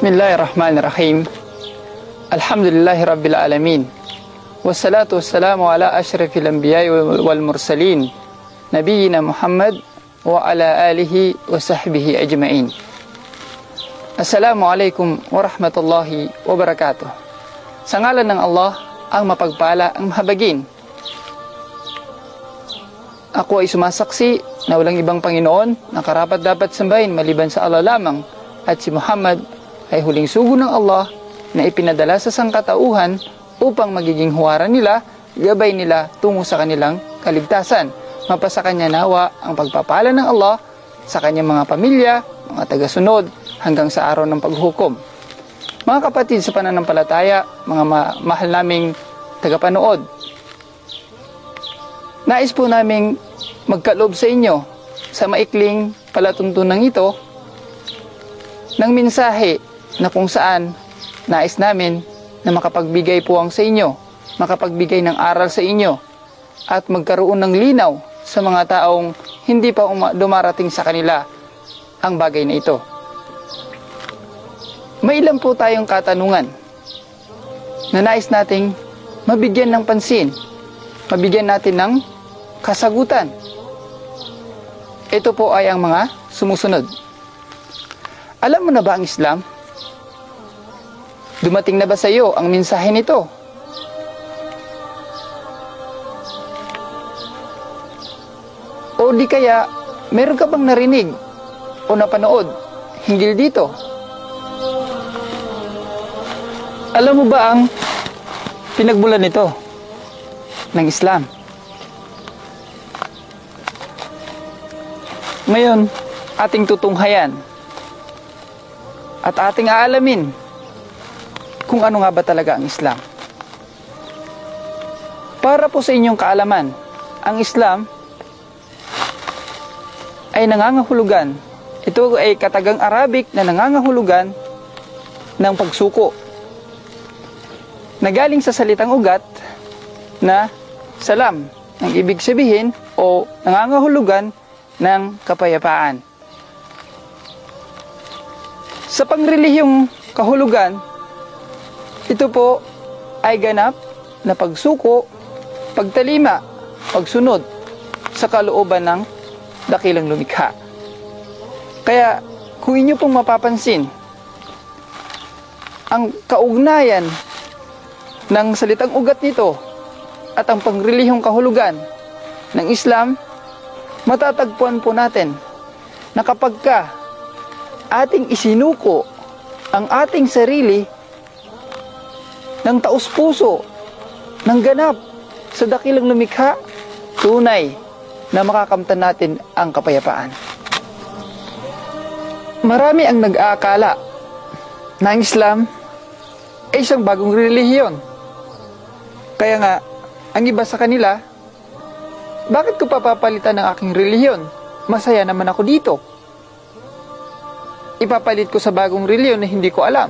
Bismillahirrahmanirrahim. Alhamdulillahi Rabbil Alamin. Wassalatu wassalamu ala ashrafil anbiya wal mursalin. Nabiyina Muhammad wa ala alihi wa sahbihi ajma'in. Assalamu alaikum wa rahmatullahi wa barakatuh. Sa ngalan ng Allah, ang mapagpala ang mahabagin. Ako ay sumasaksi na walang ibang Panginoon na karapat dapat sambahin maliban sa Allah lamang at si Muhammad ay huling sugo ng Allah na ipinadala sa sangkatauhan upang magiging huwaran nila, gabay nila tungo sa kanilang kaligtasan. Mapasa kanya nawa ang pagpapala ng Allah sa kanyang mga pamilya, mga tagasunod, hanggang sa araw ng paghukom. Mga kapatid sa pananampalataya, mga ma- mahal naming tagapanood, nais po naming magkaloob sa inyo sa maikling palatuntunan ito ng mensahe na kung saan nais namin na makapagbigay po ang sa inyo, makapagbigay ng aral sa inyo, at magkaroon ng linaw sa mga taong hindi pa uma- dumarating sa kanila ang bagay na ito. May ilan po tayong katanungan na nais nating mabigyan ng pansin, mabigyan natin ng kasagutan. Ito po ay ang mga sumusunod. Alam mo na ba ang Islam? Dumating na ba sa iyo ang mensahe nito? O di kaya, meron ka bang narinig o napanood hinggil dito? Alam mo ba ang pinagmulan nito ng Islam? Ngayon, ating tutunghayan at ating aalamin kung ano nga ba talaga ang Islam. Para po sa inyong kaalaman, ang Islam ay nangangahulugan. Ito ay katagang Arabic na nangangahulugan ng pagsuko. Nagaling sa salitang ugat na salam, ang ibig sabihin o nangangahulugan ng kapayapaan. Sa pangrelihiyong kahulugan, ito po ay ganap na pagsuko, pagtalima, pagsunod sa kalooban ng dakilang lumikha. Kaya kung inyo pong mapapansin, ang kaugnayan ng salitang ugat nito at ang pangrelihiyong kahulugan ng Islam, matatagpuan po natin na kapag ka ating isinuko ang ating sarili ng taus-puso, ng ganap sa dakilang lumikha, tunay na makakamtan natin ang kapayapaan. Marami ang nag-aakala na ang Islam ay isang bagong relihiyon. Kaya nga, ang iba sa kanila, bakit ko papapalitan ng aking relihiyon? Masaya naman ako dito ipapalit ko sa bagong reliyon na hindi ko alam.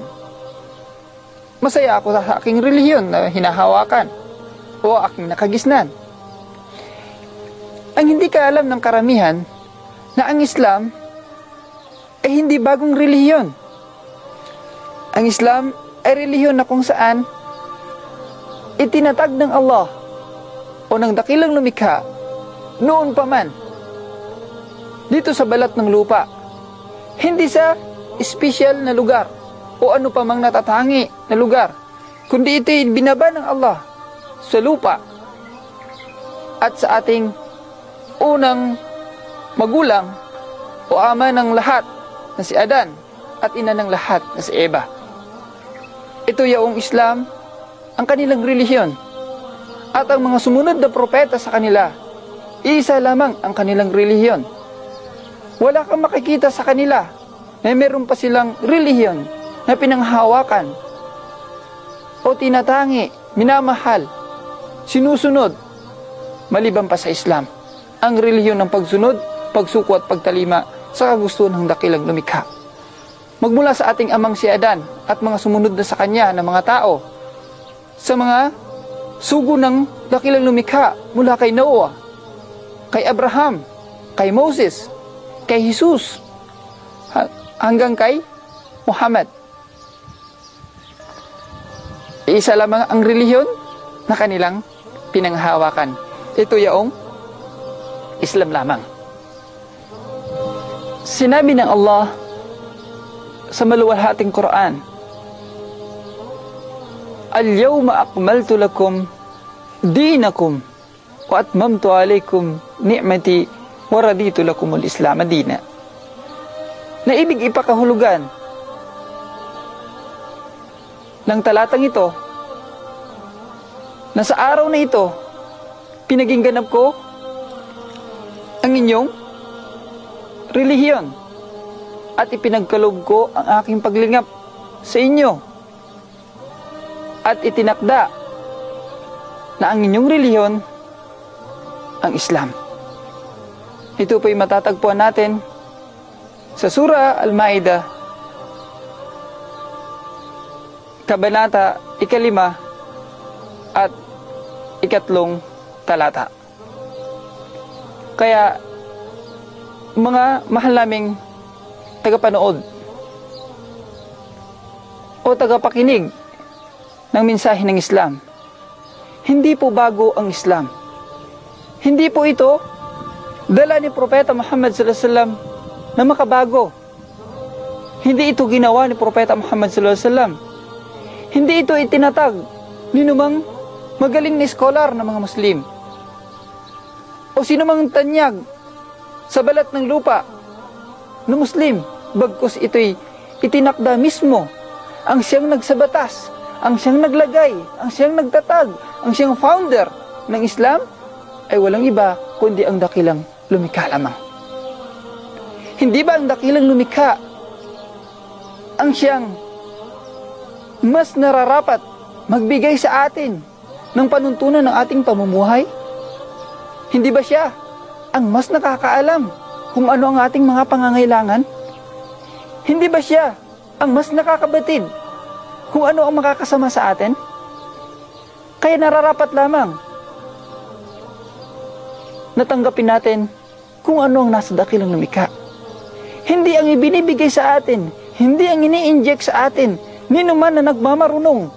Masaya ako sa aking reliyon na hinahawakan o aking nakagisnan. Ang hindi ka alam ng karamihan na ang Islam ay hindi bagong reliyon. Ang Islam ay reliyon na kung saan itinatag ng Allah o ng dakilang lumikha noon pa man dito sa balat ng lupa hindi sa special na lugar o ano pa mang natatangi na lugar, kundi ito'y binaba ng Allah sa lupa at sa ating unang magulang o ama ng lahat na si Adan at ina ng lahat na si Eva. Ito yaong Islam ang kanilang relihiyon at ang mga sumunod na propeta sa kanila Iisa lamang ang kanilang relihiyon. Wala kang makikita sa kanila na meron pa silang relihiyon na pinanghawakan o tinatangi, minamahal, sinusunod, maliban pa sa Islam. Ang relihiyon ng pagsunod, pagsuko at pagtalima sa kagustuhan ng dakilang lumikha. Magmula sa ating amang si Adan at mga sumunod na sa kanya ng mga tao, sa mga sugo ng dakilang lumikha mula kay Noah, kay Abraham, kay Moses, kay Jesus, hanggang kay Muhammad. Isa lamang ang relihiyon na kanilang pinanghawakan. Ito yaong Islam lamang. Sinabi ng Allah sa maluwalhating Quran, Al-yawma akmaltu lakum dinakum wa atmamtu alaykum ni'mati wa raditu lakum al-islam dina. Na ibig ipakahulugan ng talatang ito na sa araw na ito pinaging ganap ko ang inyong relihiyon at ipinagkalob ko ang aking paglingap sa inyo at itinakda na ang inyong relihiyon ang Islam. Ito po'y matatagpuan natin sa Surah Al-Ma'idah, Kabanata Ikalima at Ikatlong Talata. Kaya, mga mahal naming tagapanood o tagapakinig ng mensahe ng Islam, hindi po bago ang Islam. Hindi po ito dala ni Propeta Muhammad sallallahu alaihi wasallam na makabago. Hindi ito ginawa ni Propeta Muhammad sallallahu alaihi wasallam. Hindi ito itinatag ni numang magaling na scholar ng mga Muslim. O sino mang tanyag sa balat ng lupa ng Muslim, bagkus ito'y itinakda mismo ang siyang nagsabatas, ang siyang naglagay, ang siyang nagtatag, ang siyang founder ng Islam ay walang iba kundi ang dakilang lumikha lamang. Hindi ba ang dakilang lumikha ang siyang mas nararapat magbigay sa atin ng panuntunan ng ating pamumuhay? Hindi ba siya ang mas nakakaalam kung ano ang ating mga pangangailangan? Hindi ba siya ang mas nakakabatid kung ano ang makakasama sa atin? Kaya nararapat lamang natanggapin natin kung ano ang nasa dakilang lumikha. Hindi ang ibinibigay sa atin, hindi ang ini-inject sa atin, ninuman na nagmamarunong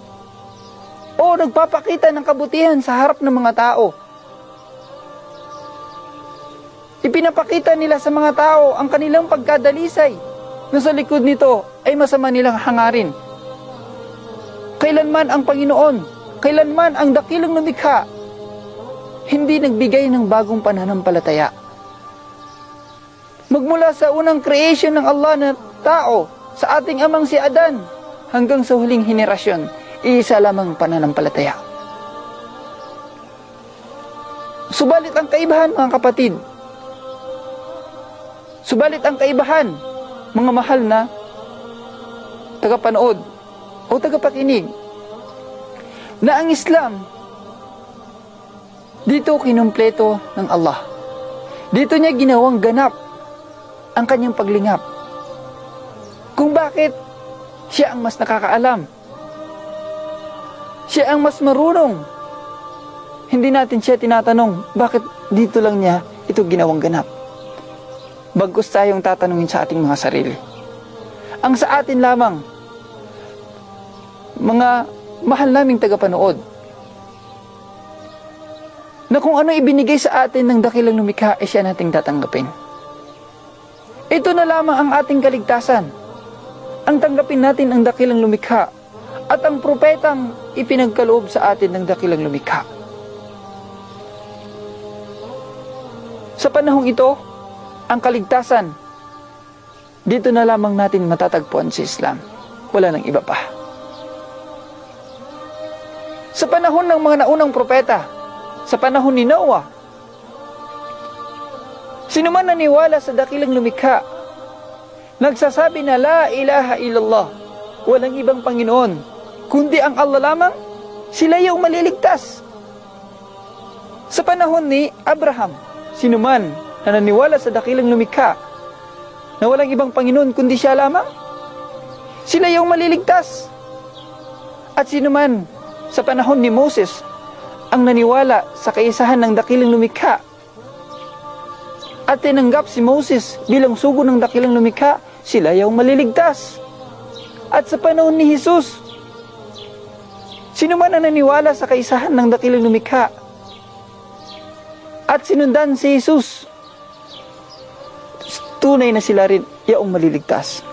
o nagpapakita ng kabutihan sa harap ng mga tao. Ipinapakita nila sa mga tao ang kanilang pagkadalisay na sa likod nito ay masama nilang hangarin. Kailanman ang Panginoon, kailanman ang dakilang lumikha hindi nagbigay ng bagong pananampalataya. Magmula sa unang creation ng Allah na tao, sa ating amang si Adan, hanggang sa huling henerasyon, isa lamang pananampalataya. Subalit ang kaibahan, mga kapatid, subalit ang kaibahan, mga mahal na tagapanood o tagapakinig, na ang Islam dito kinumpleto ng Allah. Dito niya ginawang ganap ang kanyang paglingap. Kung bakit siya ang mas nakakaalam. Siya ang mas marunong. Hindi natin siya tinatanong, bakit dito lang niya ito ginawang ganap. Bagkus tayong tatanungin sa ating mga sarili. Ang sa atin lamang, mga mahal naming tagapanood, na kung ano ibinigay sa atin ng dakilang lumikha ay siya nating tatanggapin. Ito na lamang ang ating kaligtasan. Ang tanggapin natin ang dakilang lumikha at ang propetang ipinagkaloob sa atin ng dakilang lumikha. Sa panahong ito, ang kaligtasan, dito na lamang natin matatagpuan sa Islam. Wala nang iba pa. Sa panahon ng mga naunang propeta, sa panahon ni Noah, Sino man naniwala sa dakilang lumikha, nagsasabi na la ilaha illallah, walang ibang Panginoon, kundi ang Allah lamang, sila yung maliligtas. Sa panahon ni Abraham, sino man na naniwala sa dakilang lumikha, na walang ibang Panginoon kundi siya lamang, sila yung maliligtas. At sino man sa panahon ni Moses ang naniwala sa kaisahan ng dakilang lumikha at tinanggap si Moses bilang sugo ng dakilang lumikha, sila yung maliligtas. At sa panahon ni Jesus, sino man ang naniwala sa kaisahan ng dakilang lumikha at sinundan si Jesus, tunay na sila rin yung maliligtas.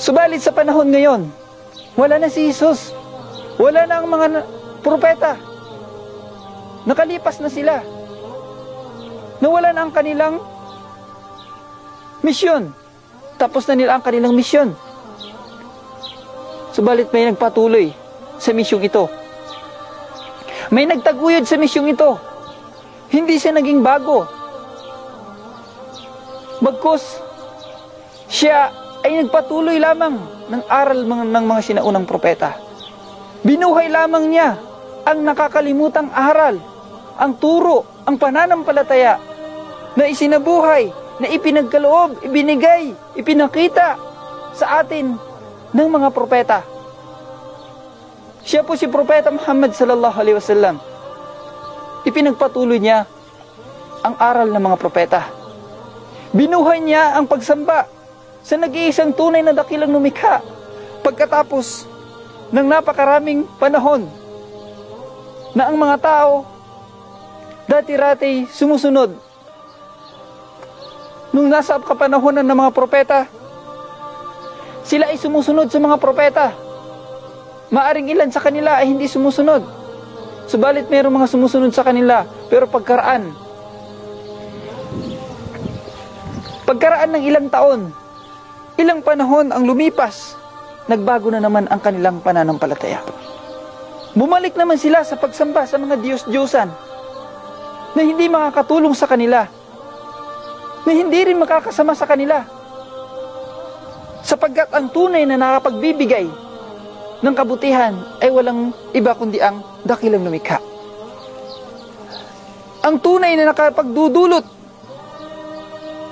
Subalit sa panahon ngayon, wala na si Jesus. Wala na ang mga propeta. Nakalipas na sila. Nawala na ang kanilang misyon. Tapos na nila ang kanilang misyon. Subalit may nagpatuloy sa misyong ito. May nagtaguyod sa misyong ito. Hindi siya naging bago. Bagkus, siya ay nagpatuloy lamang ng aral mga, ng mga sinaunang propeta. Binuhay lamang niya ang nakakalimutang aral, ang turo, ang pananampalataya na isinabuhay, na ipinagkaloob, ibinigay, ipinakita sa atin ng mga propeta. Siya po si Propeta Muhammad sallallahu alaihi wasallam. Ipinagpatuloy niya ang aral ng mga propeta. Binuhay niya ang pagsamba sa nag-iisang tunay na dakilang lumikha pagkatapos ng napakaraming panahon na ang mga tao dati-rati sumusunod nung nasa kapanahonan ng mga propeta sila ay sumusunod sa mga propeta. Maaring ilan sa kanila ay hindi sumusunod. Subalit mayroong mga sumusunod sa kanila pero pagkaraan pagkaraan ng ilang taon ilang panahon ang lumipas nagbago na naman ang kanilang pananampalataya. Bumalik naman sila sa pagsamba sa mga Diyos-Diyosan na hindi makakatulong sa kanila, na hindi rin makakasama sa kanila, sapagkat ang tunay na nakapagbibigay ng kabutihan ay walang iba kundi ang dakilang lumikha. Ang tunay na nakapagdudulot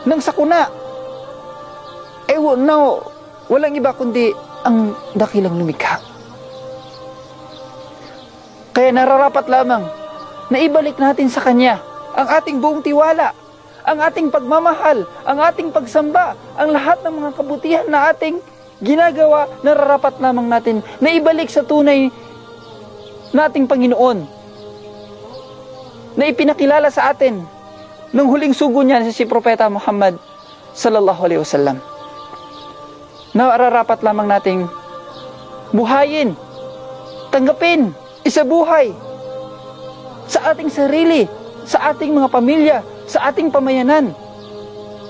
ng sakuna ay no, walang iba kundi ang dakilang lumikha. Kaya nararapat lamang na ibalik natin sa Kanya ang ating buong tiwala, ang ating pagmamahal, ang ating pagsamba, ang lahat ng mga kabutihan na ating ginagawa, nararapat lamang natin na ibalik sa tunay nating Panginoon. Na ipinakilala sa atin ng huling sugo niya si Propeta Muhammad sallallahu alaihi wasallam. Na ararapat lamang nating buhayin, tanggapin, isabuhay sa ating sarili, sa ating mga pamilya, sa ating pamayanan.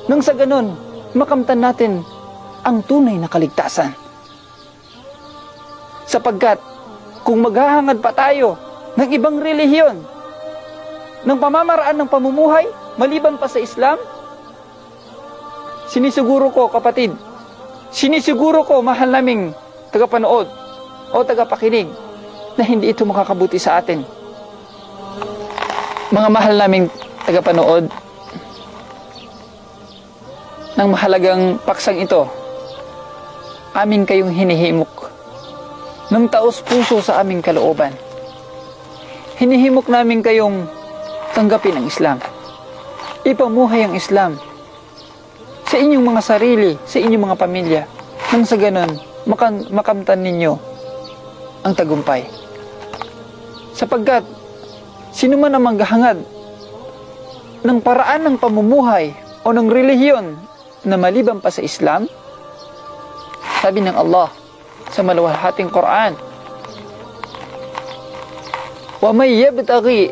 Nang sa ganon, makamtan natin ang tunay na kaligtasan. Sapagkat kung maghahangad pa tayo ng ibang relihiyon, ng pamamaraan ng pamumuhay, maliban pa sa Islam, sinisiguro ko kapatid, Sinisiguro ko, mahal naming tagapanood o tagapakinig, na hindi ito makakabuti sa atin. Mga mahal naming tagapanood, ng mahalagang paksang ito, amin kayong hinihimok ng taos puso sa aming kalooban. Hinihimok namin kayong tanggapin ang Islam. Ipamuhay ang Islam sa inyong mga sarili, sa inyong mga pamilya. Nang sa ganon, makam makamtan ninyo ang tagumpay. Sapagkat, sino man ang maghahangad ng paraan ng pamumuhay o ng relihiyon na maliban pa sa Islam, sabi ng Allah sa maluwalhating Quran, وَمَنْ يَبْتَغِي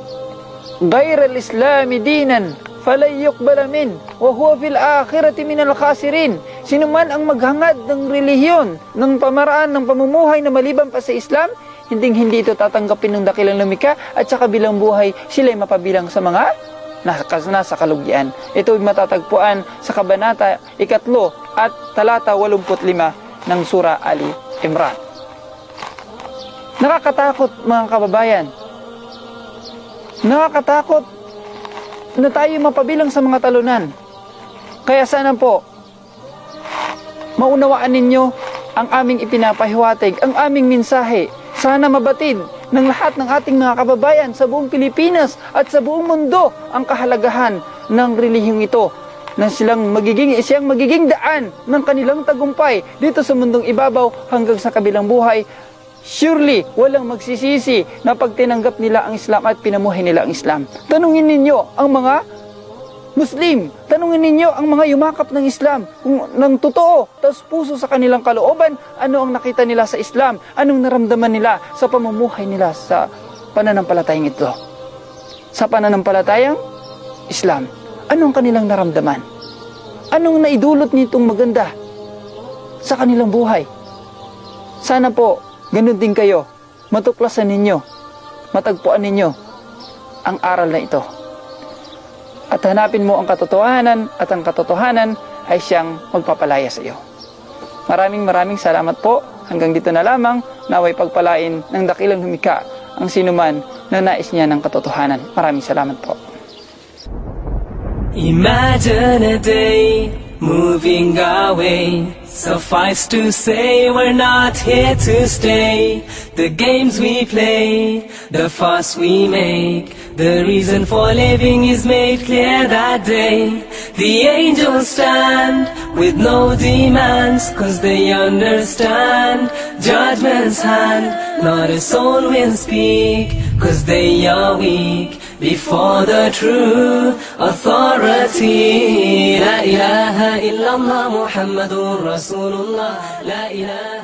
غَيْرَ الْإِسْلَامِ دِينًا فَلَنْ يُقْبَلَ مِنْهُ وَهُوَ فِي الْآخِرَةِ مِنَ الْخَاسِرِينَ Sino man ang maghangad ng relihiyon, ng pamaraan, ng pamumuhay na maliban pa sa Islam, hinding hindi ito tatanggapin ng dakilang lumika at sa kabilang buhay, sila ay mapabilang sa mga nasa kalugyan. Ito ay matatagpuan sa Kabanata ikatlo at talata 85 ng Sura Ali Imran. Nakakatakot mga kababayan. Nakakatakot na tayo mapabilang sa mga talunan. Kaya sana po, maunawaan ninyo ang aming ipinapahiwatig, ang aming mensahe. Sana mabatid ng lahat ng ating mga kababayan sa buong Pilipinas at sa buong mundo ang kahalagahan ng relihiyong ito na silang magiging siyang magiging daan ng kanilang tagumpay dito sa mundong ibabaw hanggang sa kabilang buhay. Surely, walang magsisisi na pag tinanggap nila ang Islam at pinamuhay nila ang Islam. Tanungin ninyo ang mga Muslim, tanungin ninyo ang mga yumakap ng Islam kung ng totoo, tapos puso sa kanilang kalooban, ano ang nakita nila sa Islam, anong naramdaman nila sa pamumuhay nila sa pananampalatayang ito. Sa pananampalatayang Islam, anong kanilang naramdaman? Anong naidulot nitong maganda sa kanilang buhay? Sana po, ganun din kayo, matuklasan ninyo, matagpuan ninyo ang aral na ito at hanapin mo ang katotohanan at ang katotohanan ay siyang magpapalaya sa iyo. Maraming maraming salamat po. Hanggang dito na lamang naway pagpalain ng dakilang humika ang sinuman na nais niya ng katotohanan. Maraming salamat po. Imagine a day moving away. Suffice to say, we're not here to stay. The games we play, the fuss we make, the reason for living is made clear that day. The angels stand with no demands, cause they understand judgment's hand. Not a soul will speak, cause they are weak before the true authority. La ilaha illallah Muhammadur Rasulullah. La ilaha